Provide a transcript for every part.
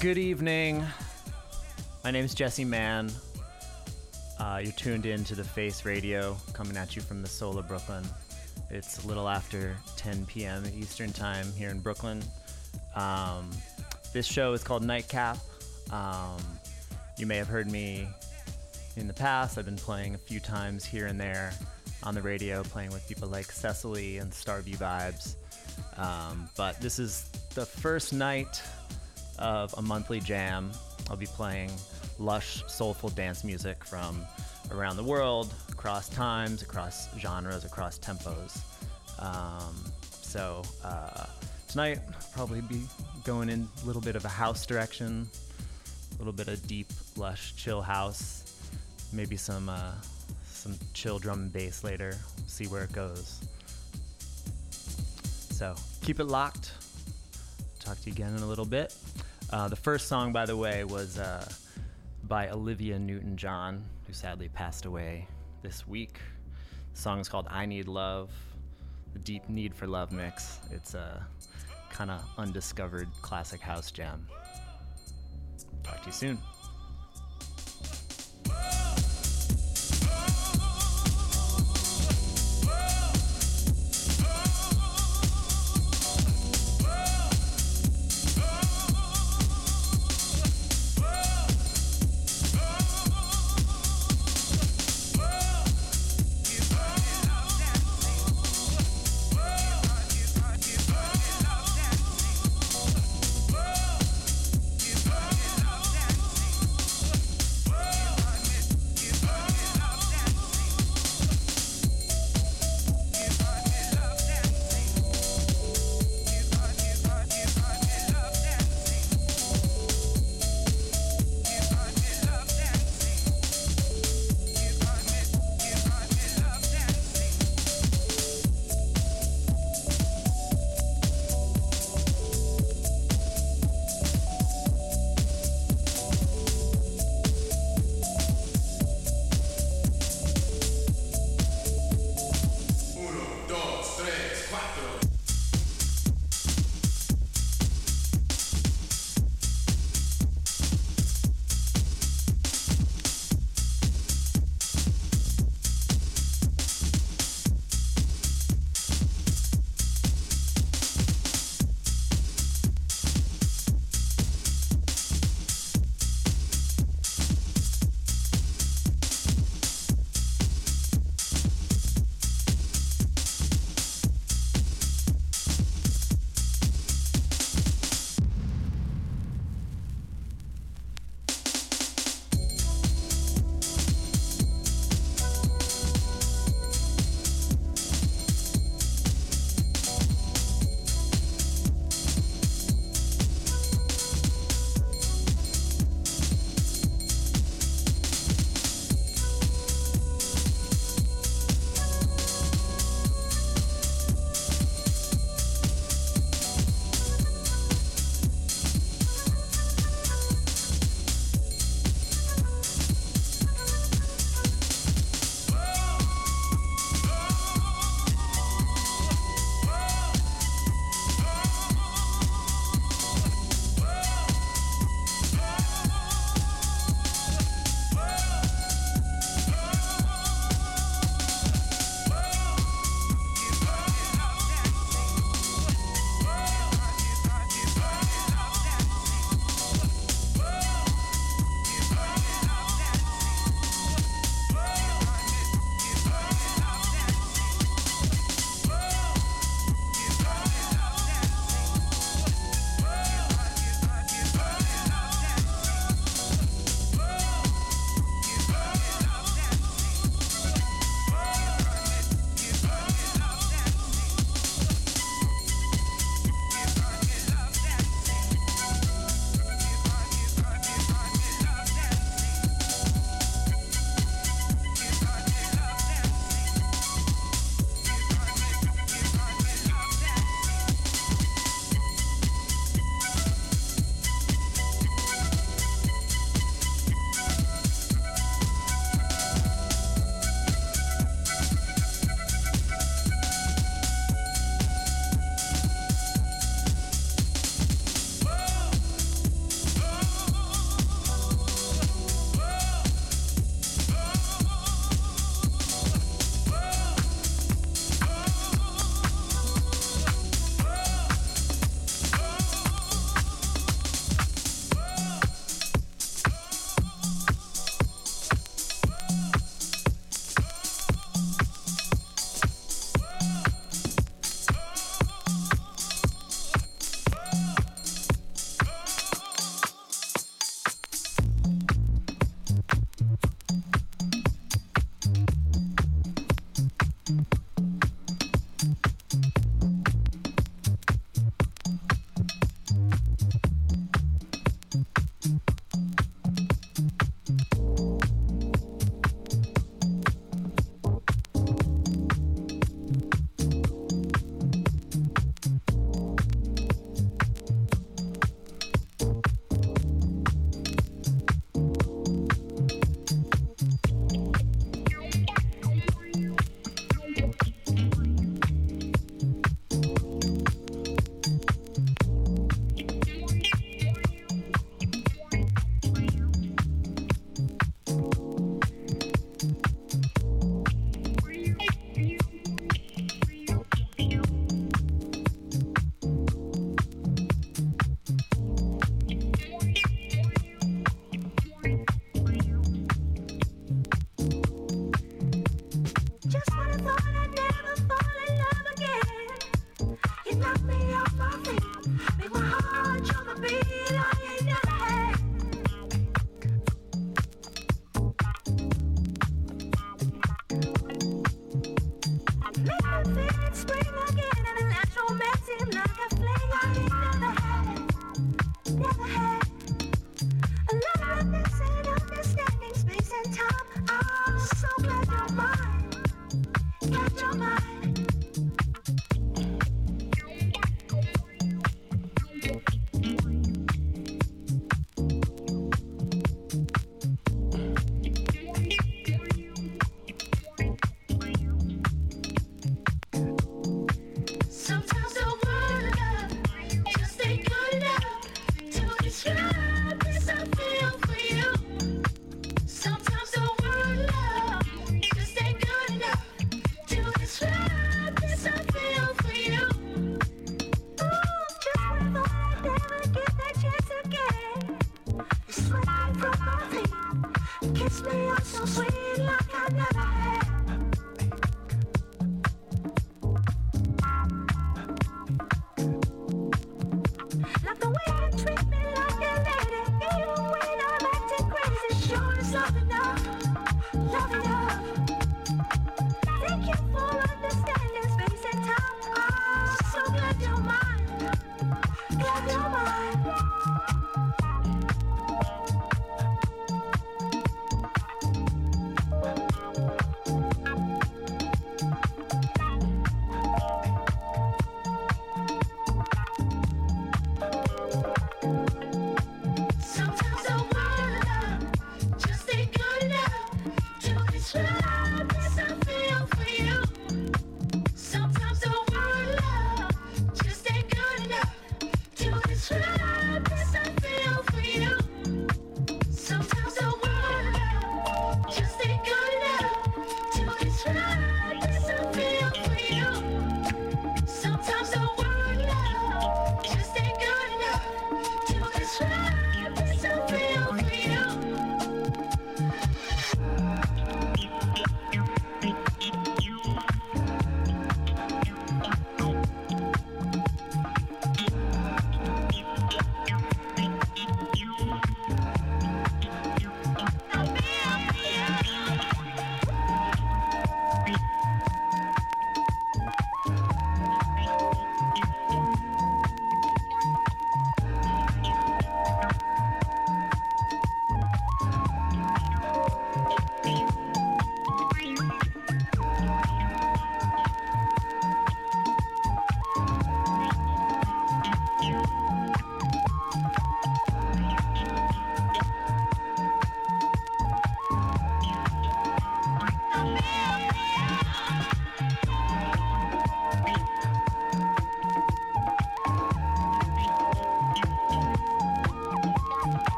Good evening. My name is Jesse Mann. Uh, you're tuned in to the Face Radio, coming at you from the soul of Brooklyn. It's a little after 10 p.m. Eastern Time here in Brooklyn. Um, this show is called Nightcap. Um, you may have heard me in the past. I've been playing a few times here and there on the radio, playing with people like Cecily and Starview Vibes. Um, but this is the first night of a monthly jam. I'll be playing lush, soulful dance music from around the world, across times, across genres, across tempos. Um, so uh, tonight, I'll probably be going in a little bit of a house direction, a little bit of deep, lush, chill house, maybe some uh, some chill drum and bass later. see where it goes. So keep it locked. Talk to you again in a little bit. Uh, the first song, by the way, was uh, by Olivia Newton John, who sadly passed away this week. The song is called I Need Love, the Deep Need for Love mix. It's a kind of undiscovered classic house jam. Talk to you soon.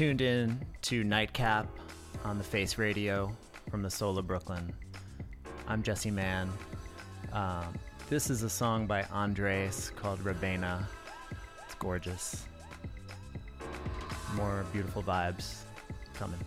Tuned in to Nightcap on the Face Radio from the Soul of Brooklyn. I'm Jesse Mann. Um, this is a song by Andres called Rabena. It's gorgeous. More beautiful vibes coming.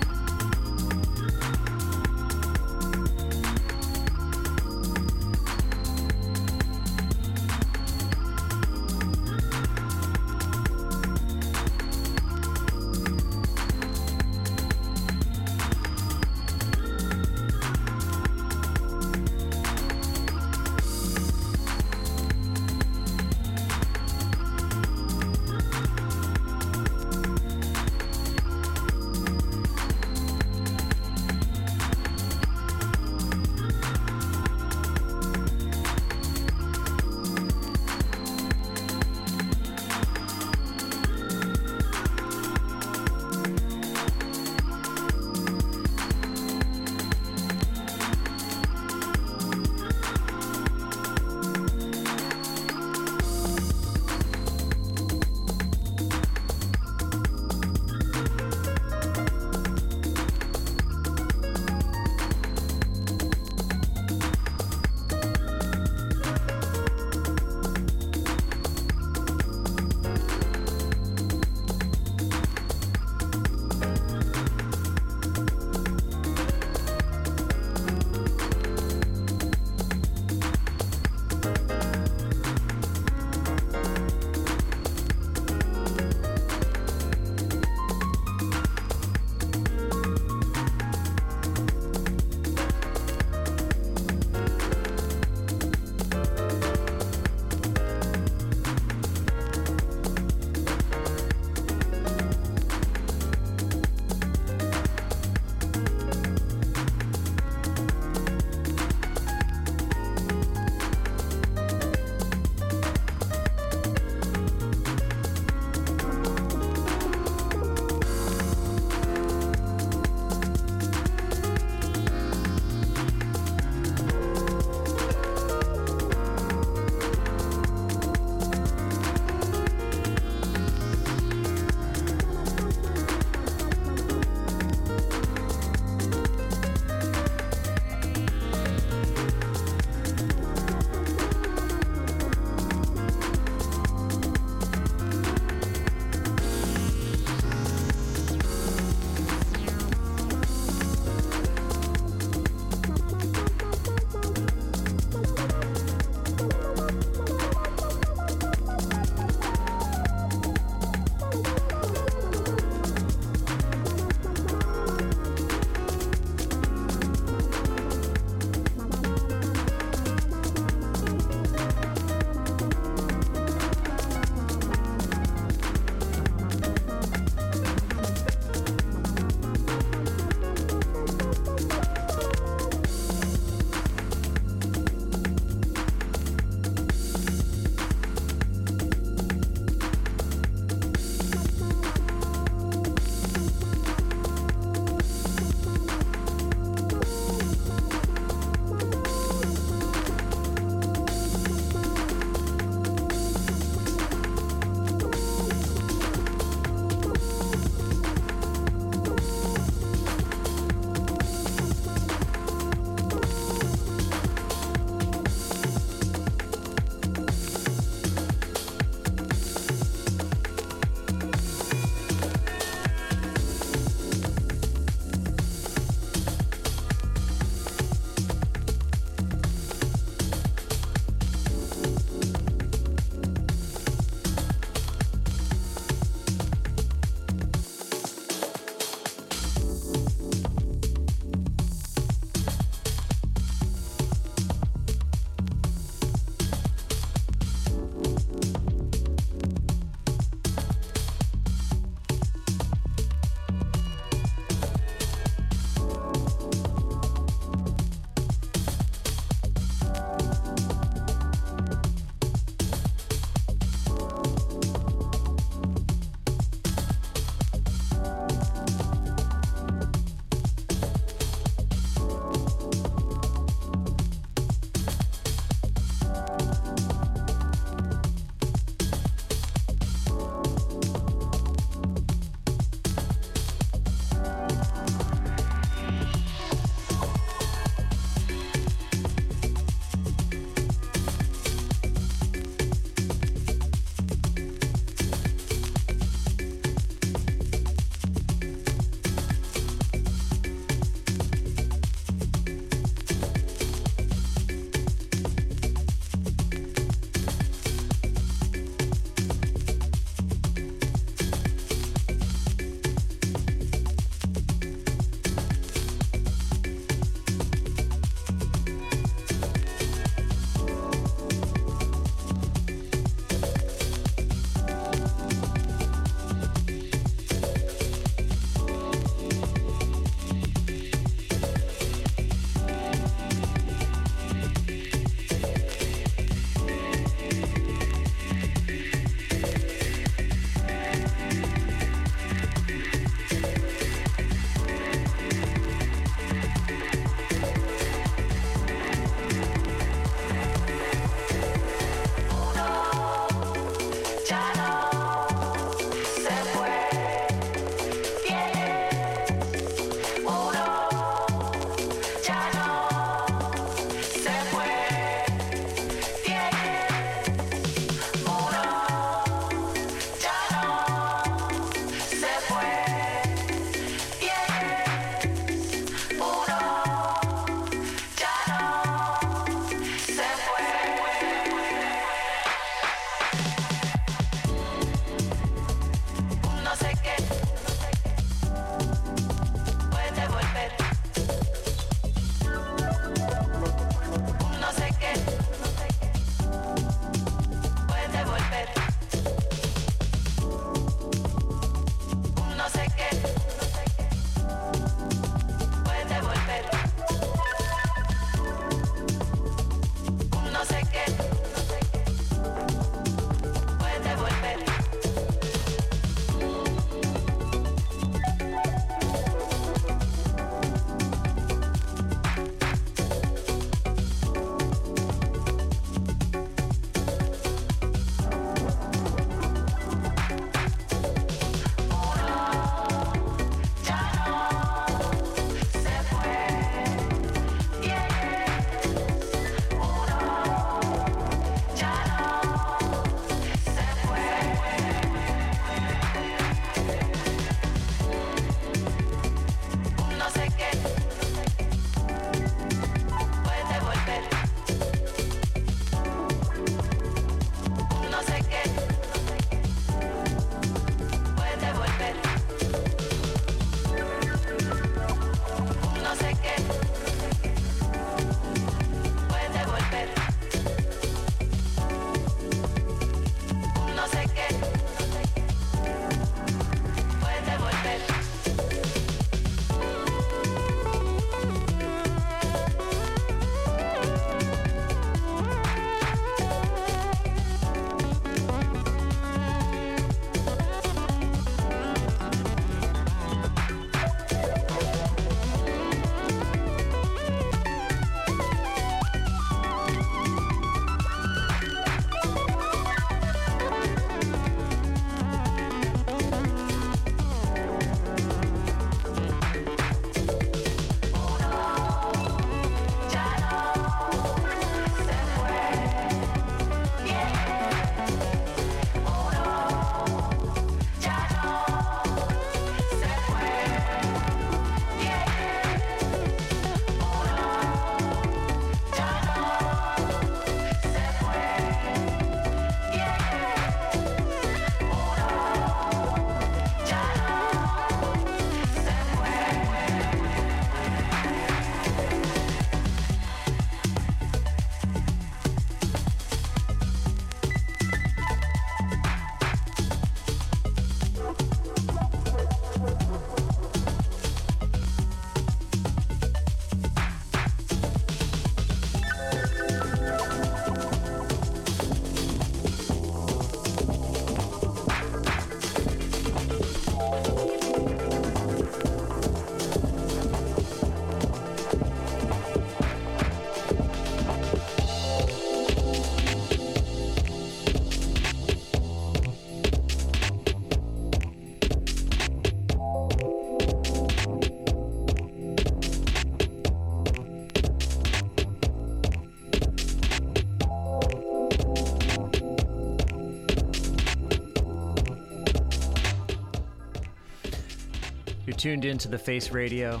Tuned in to the Face Radio,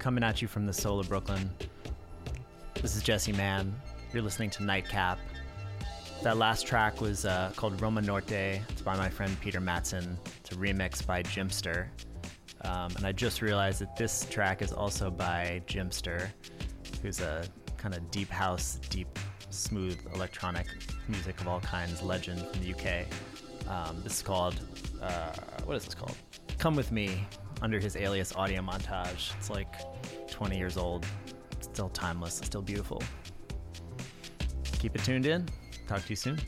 coming at you from the soul of Brooklyn. This is Jesse Mann. You're listening to Nightcap. That last track was uh, called Roma Norte. It's by my friend Peter Matson. It's a remix by Jimster. Um, and I just realized that this track is also by Jimster, who's a kind of deep house, deep, smooth electronic music of all kinds legend from the UK. Um, this is called, uh, what is this called? Come With Me, under his alias Audio Montage. It's like 20 years old, still timeless, still beautiful. Keep it tuned in. Talk to you soon.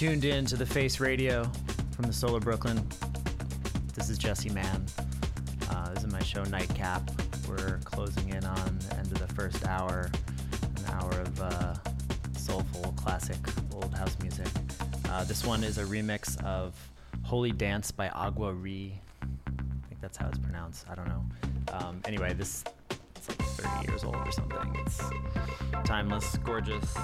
Tuned in to the Face Radio from the Solar Brooklyn. This is Jesse Mann. Uh, this is my show Nightcap. We're closing in on the end of the first hour, an hour of uh, soulful, classic, old house music. Uh, this one is a remix of Holy Dance by Agua Re. I think that's how it's pronounced. I don't know. Um, anyway, this it's like 30 years old or something. It's timeless, gorgeous.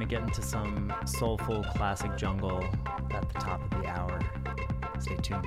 We're gonna get into some soulful classic jungle at the top of the hour. Stay tuned.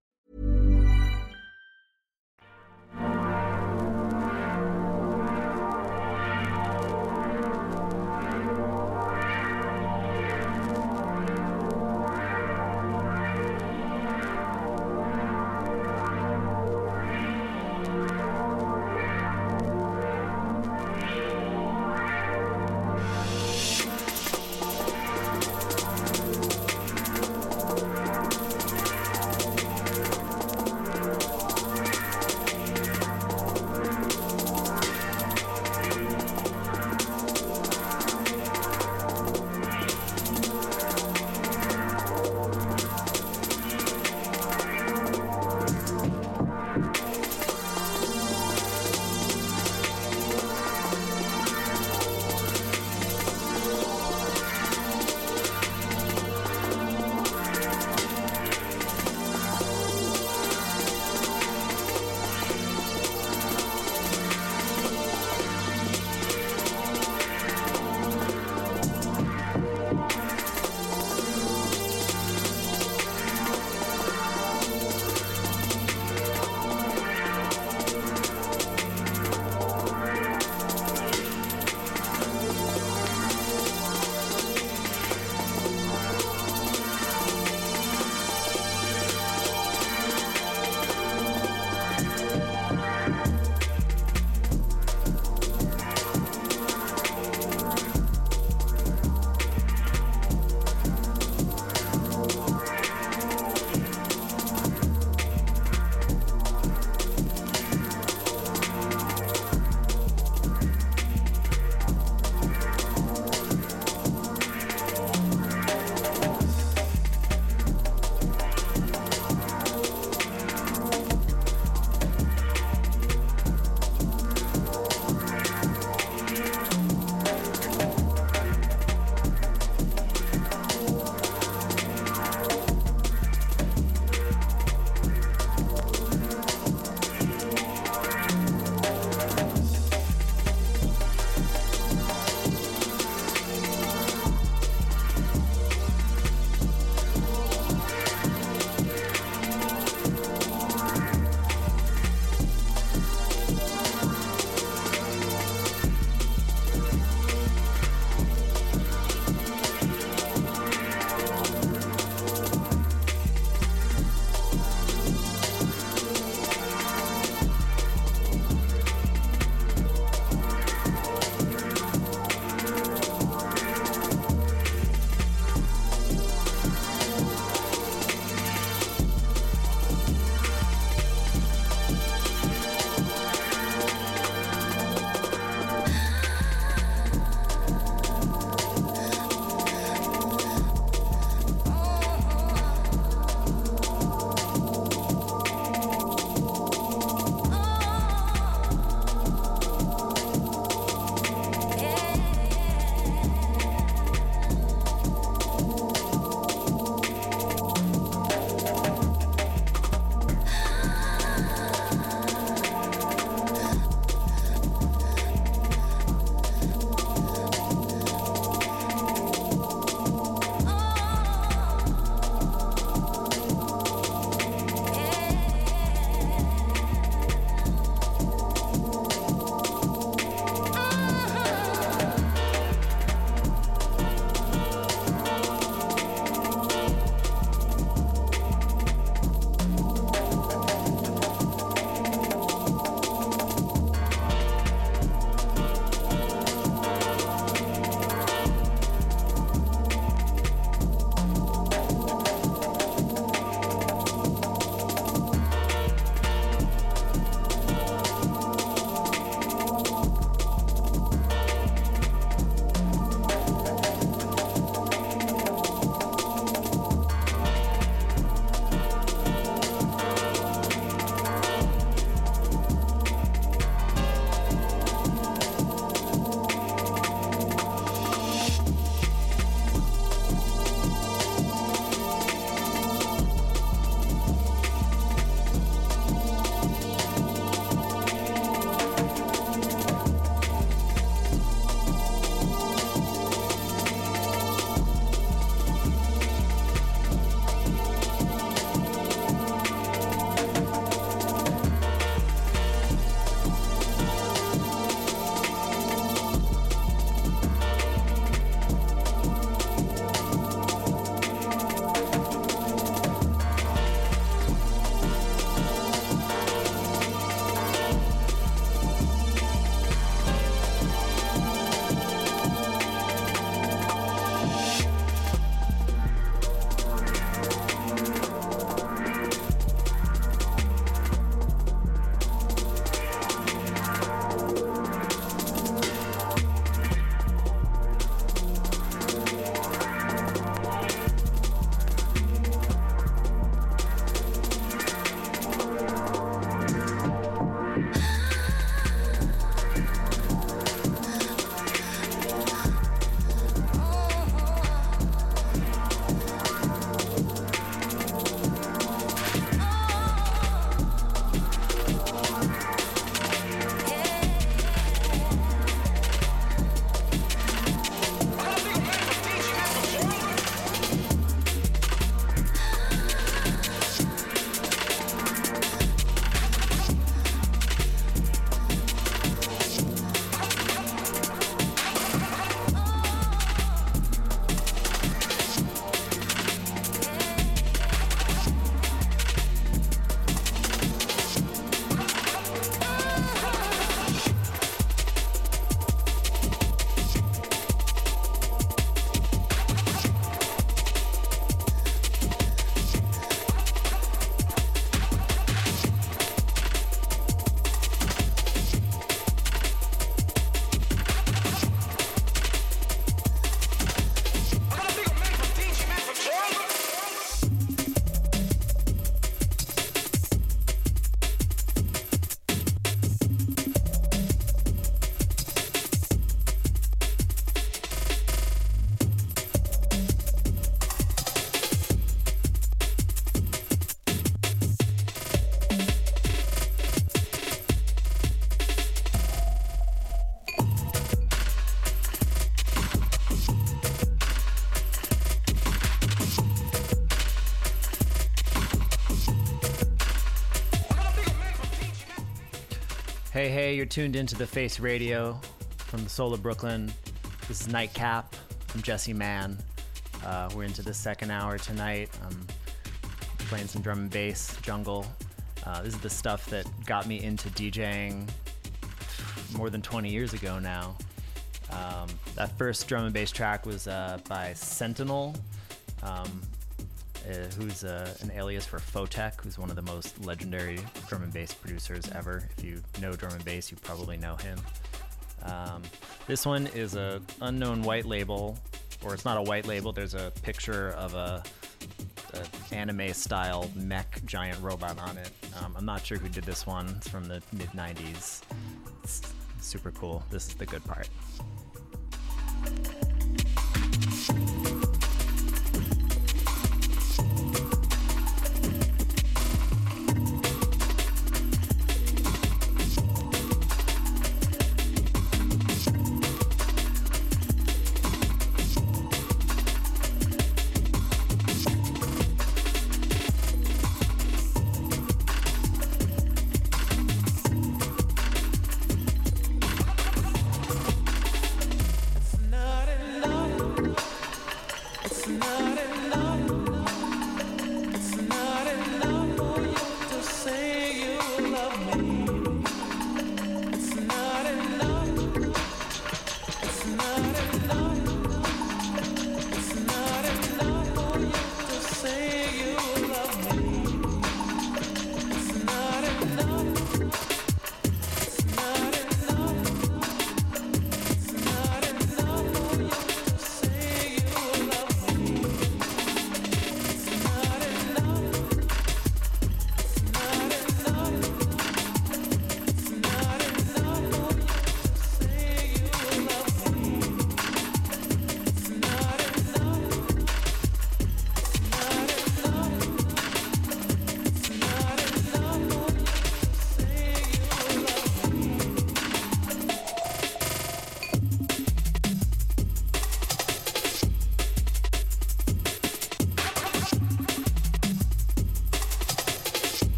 Hey, hey, you're tuned into the Face Radio from the Soul of Brooklyn. This is Nightcap. I'm Jesse Mann. Uh, we're into the second hour tonight. I'm playing some drum and bass, jungle. Uh, this is the stuff that got me into DJing more than 20 years ago now. Um, that first drum and bass track was uh, by Sentinel, um, who's uh, an alias for Photek, who's one of the most legendary drum and bass producers ever. If you know drum and bass, you probably know him. Um, this one is a unknown white label, or it's not a white label. There's a picture of a, a anime style mech giant robot on it. Um, I'm not sure who did this one. It's from the mid 90s. It's super cool. This is the good part.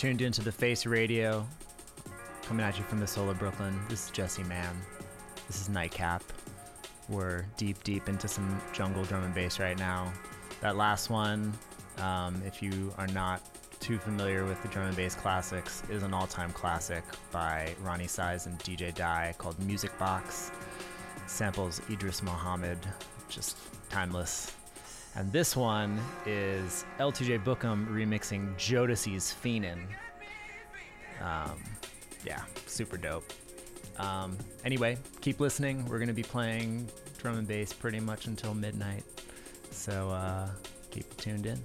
Tuned into the Face Radio, coming at you from the soul of Brooklyn. This is Jesse Mann. This is Nightcap. We're deep, deep into some jungle drum and bass right now. That last one, um, if you are not too familiar with the drum and bass classics, is an all-time classic by Roni Size and DJ Die called Music Box. Samples Idris Muhammad, just timeless. And this one is LTJ Bukem remixing Jodeci's Feenin'. Um, yeah, super dope. Um, anyway, keep listening. We're going to be playing drum and bass pretty much until midnight. So uh, keep tuned in.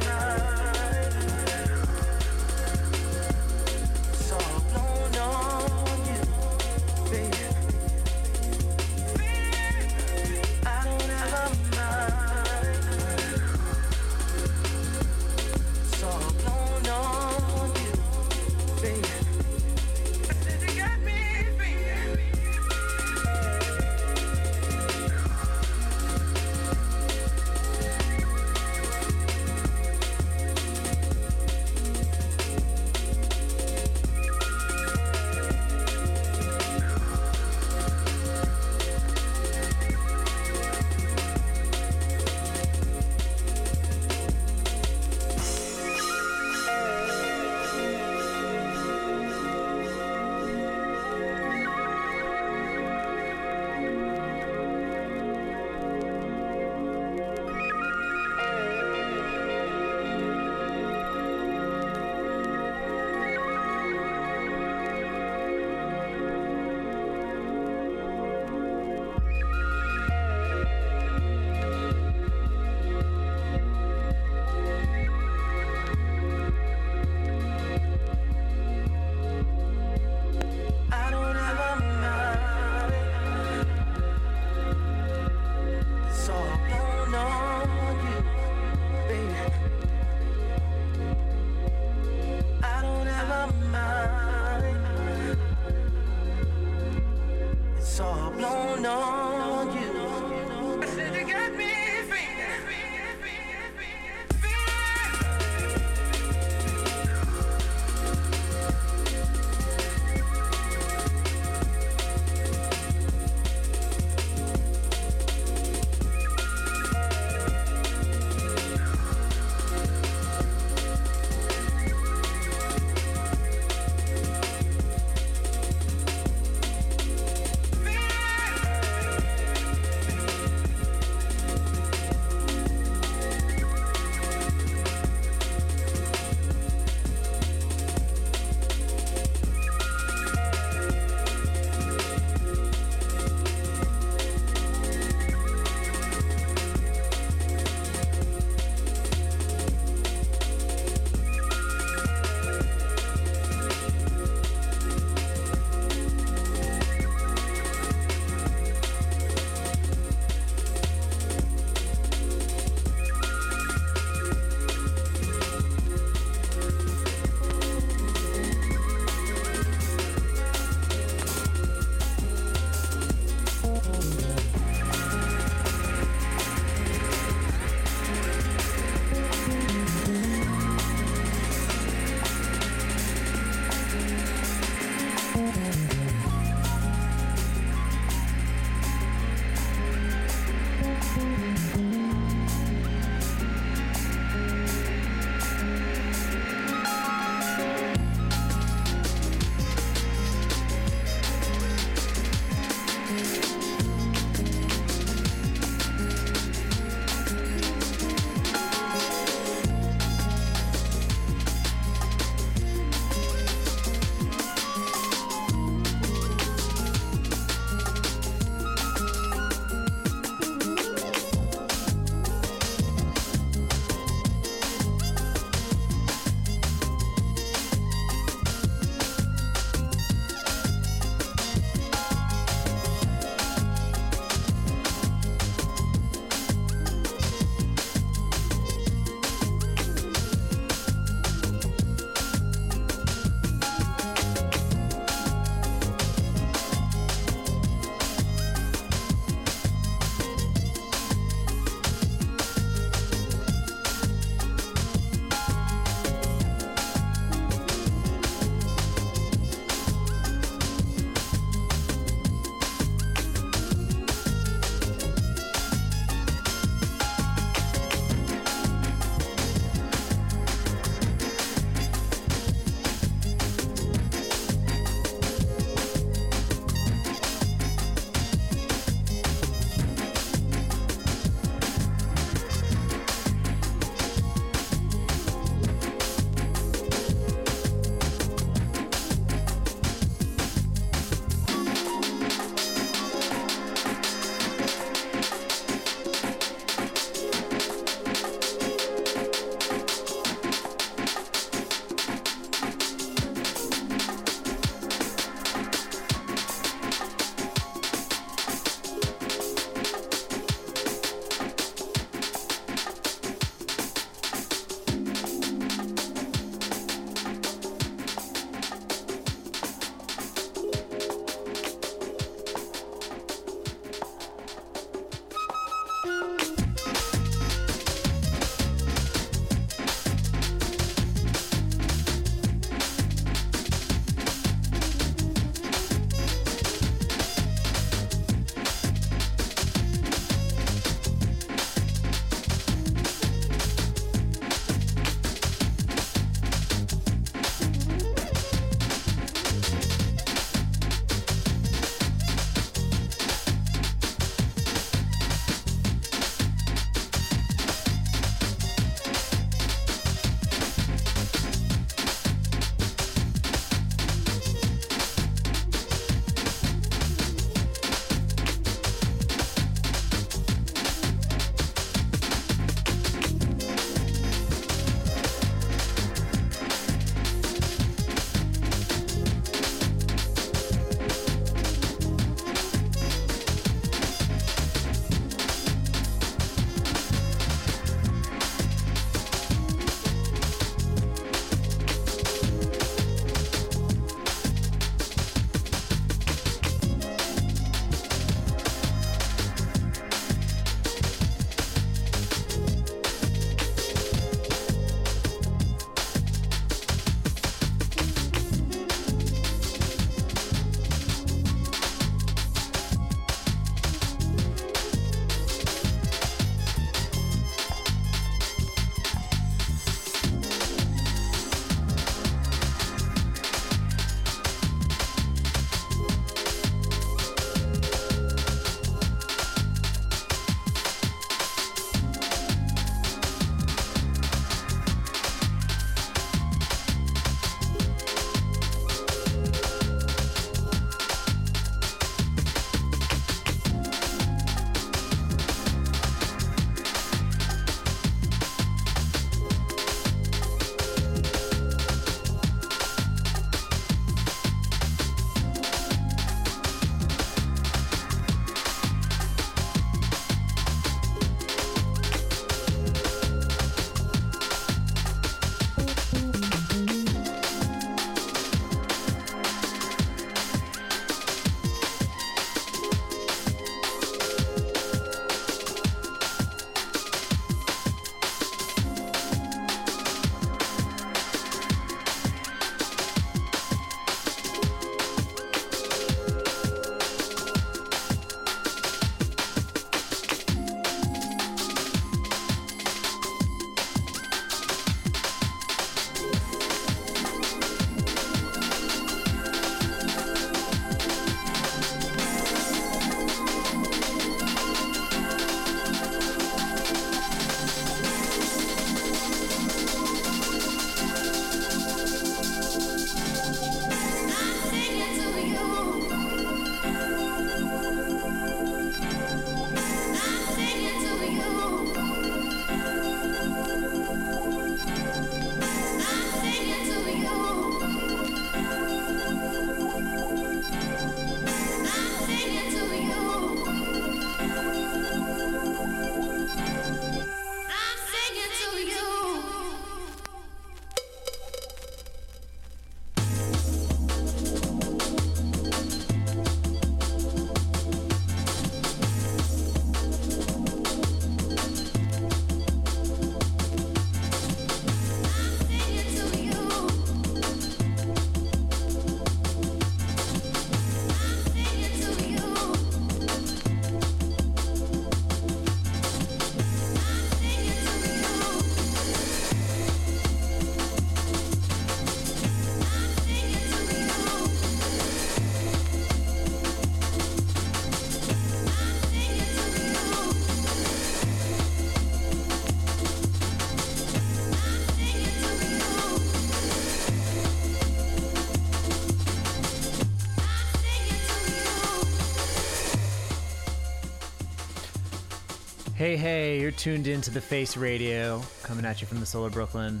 Hey, hey, you're tuned into the Face Radio, coming at you from the Solar Brooklyn.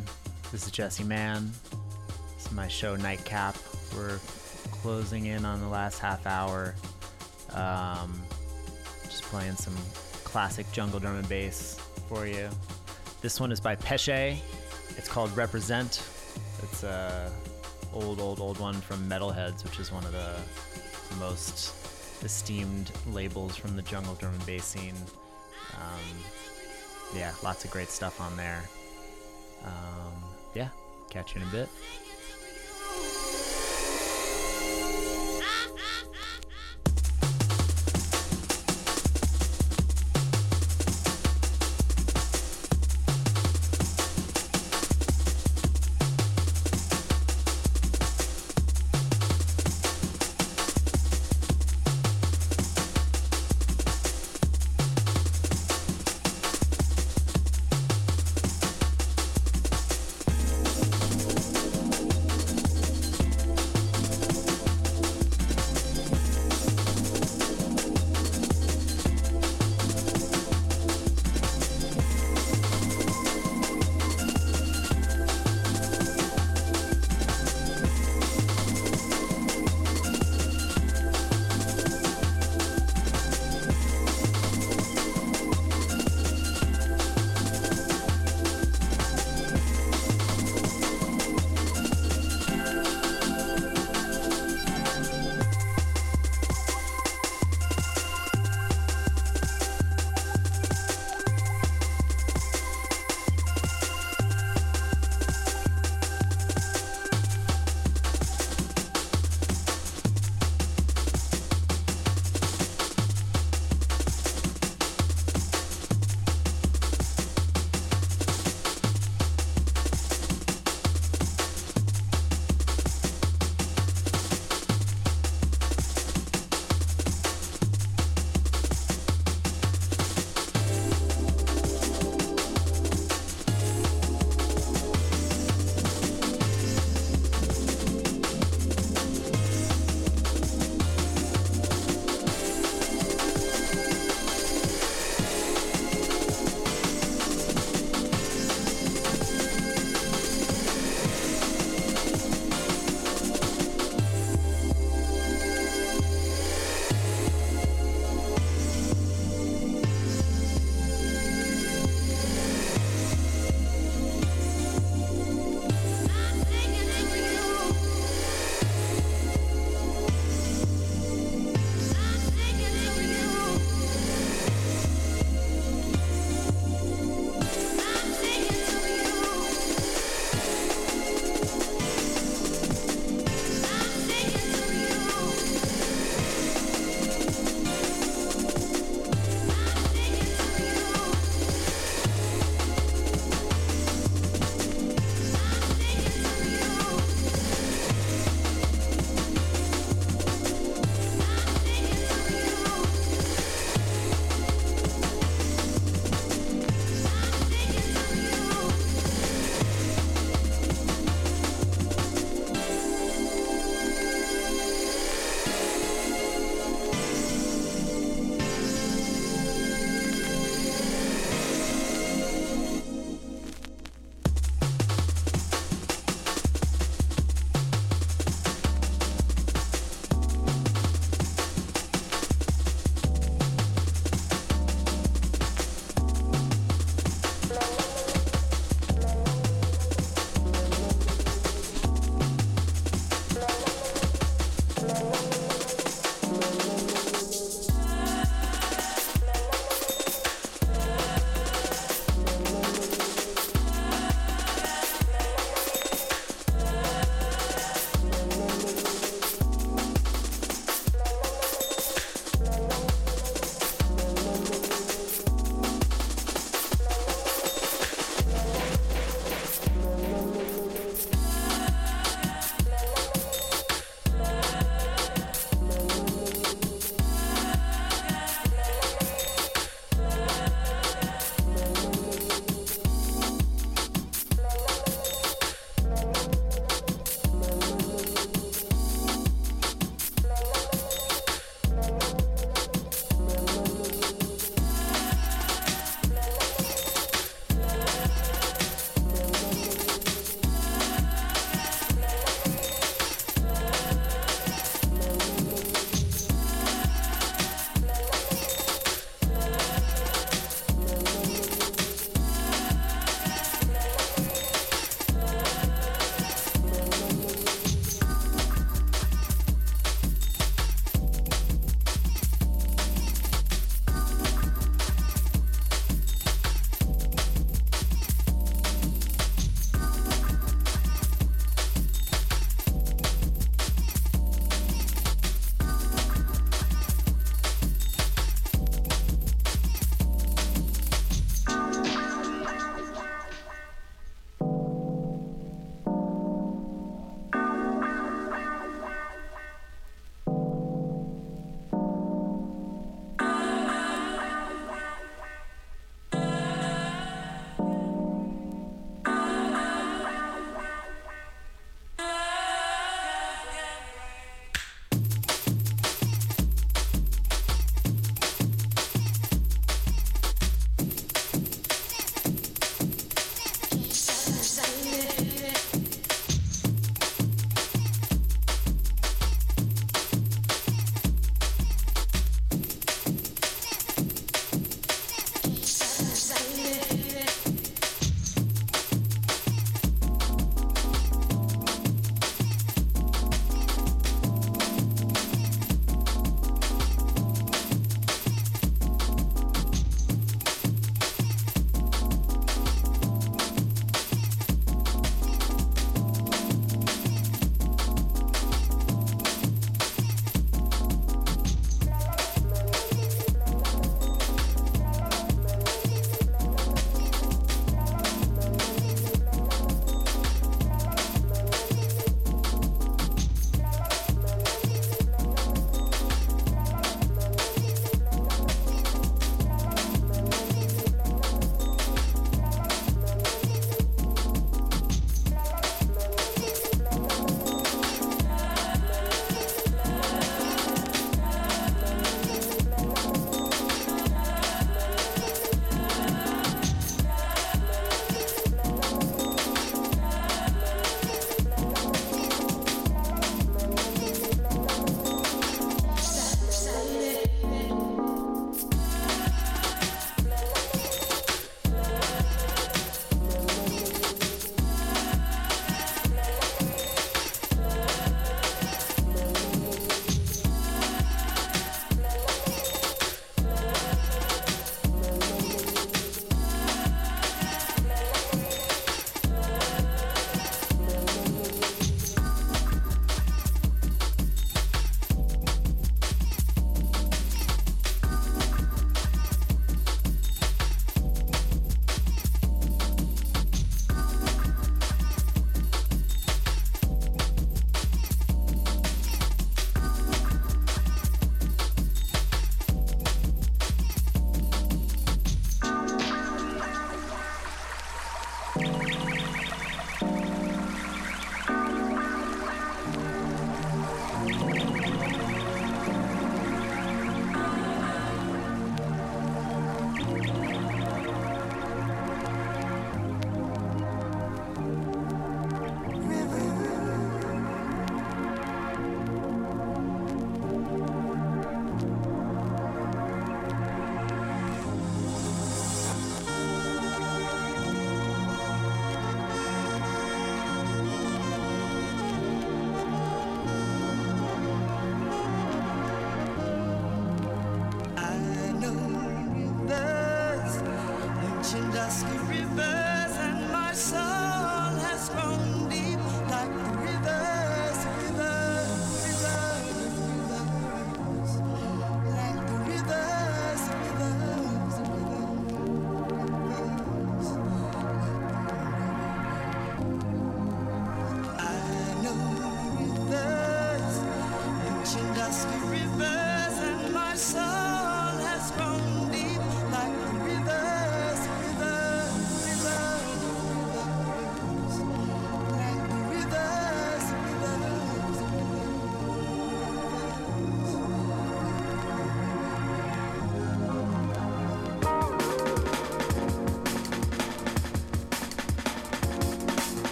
This is Jesse Mann. This is my show Nightcap. We're closing in on the last half hour. Um, just playing some classic jungle drum and bass for you. This one is by Peshay. It's called Represent. It's a old, old, old one from Metalheadz, which is one of the most esteemed labels from the jungle drum and bass scene. Um, yeah, lots of great stuff on there. Um, yeah, catch you in a bit.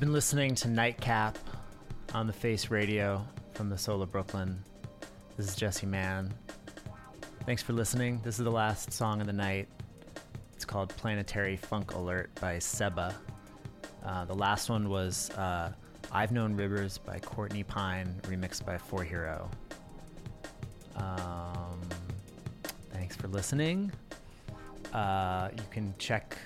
You've been listening to Nightcap on the Face Radio from the Soul of Brooklyn. This is Jesse Mann. Thanks for listening. This is the last song of the night. It's called Planetary Funk Alert by Seba. Uh, the last one was uh, I've Known Rivers by Courtney Pine, remixed by 4hero. Um, thanks for listening. Uh, you can check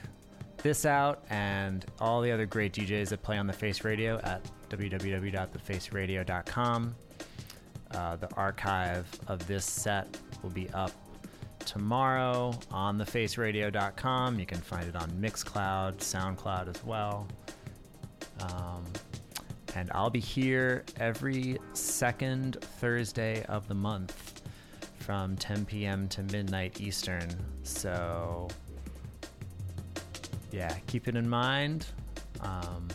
this out and all the other great DJs that play on the Face Radio at www.thefaceradio.com. Uh, the archive of this set will be up tomorrow on thefaceradio.com. You can find it on Mixcloud, SoundCloud as well. Um, and I'll be here every second Thursday of the month from 10 p.m. to midnight Eastern. So yeah, keep it in mind. Um,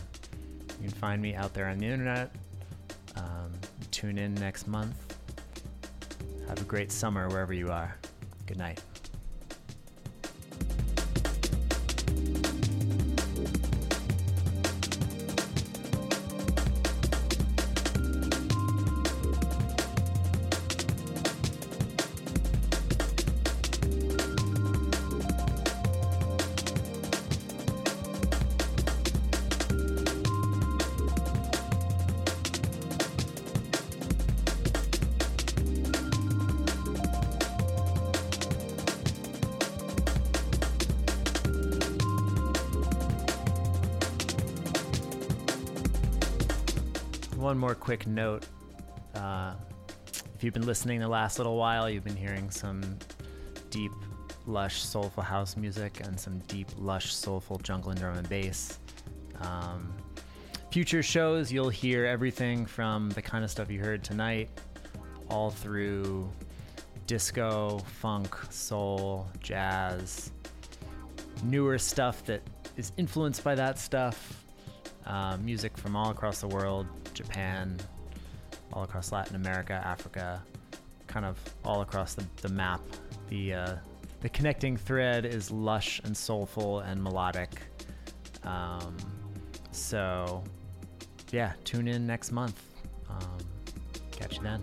you can find me out there on the internet. Um, tune in next month. Have a great summer wherever you are. Good night. Quick note. Uh, if you've been listening the last little while, you've been hearing some deep, lush, soulful house music and some deep, lush, soulful jungle and drum and bass. Um, future shows, you'll hear everything from the kind of stuff you heard tonight, all through disco, funk, soul, jazz, newer stuff that is influenced by that stuff. Uh, music from all across the world, Japan, all across Latin America, Africa, kind of all across the, the map. The uh, the connecting thread is lush and soulful and melodic. Um, so, yeah, tune in next month. Um, catch you then.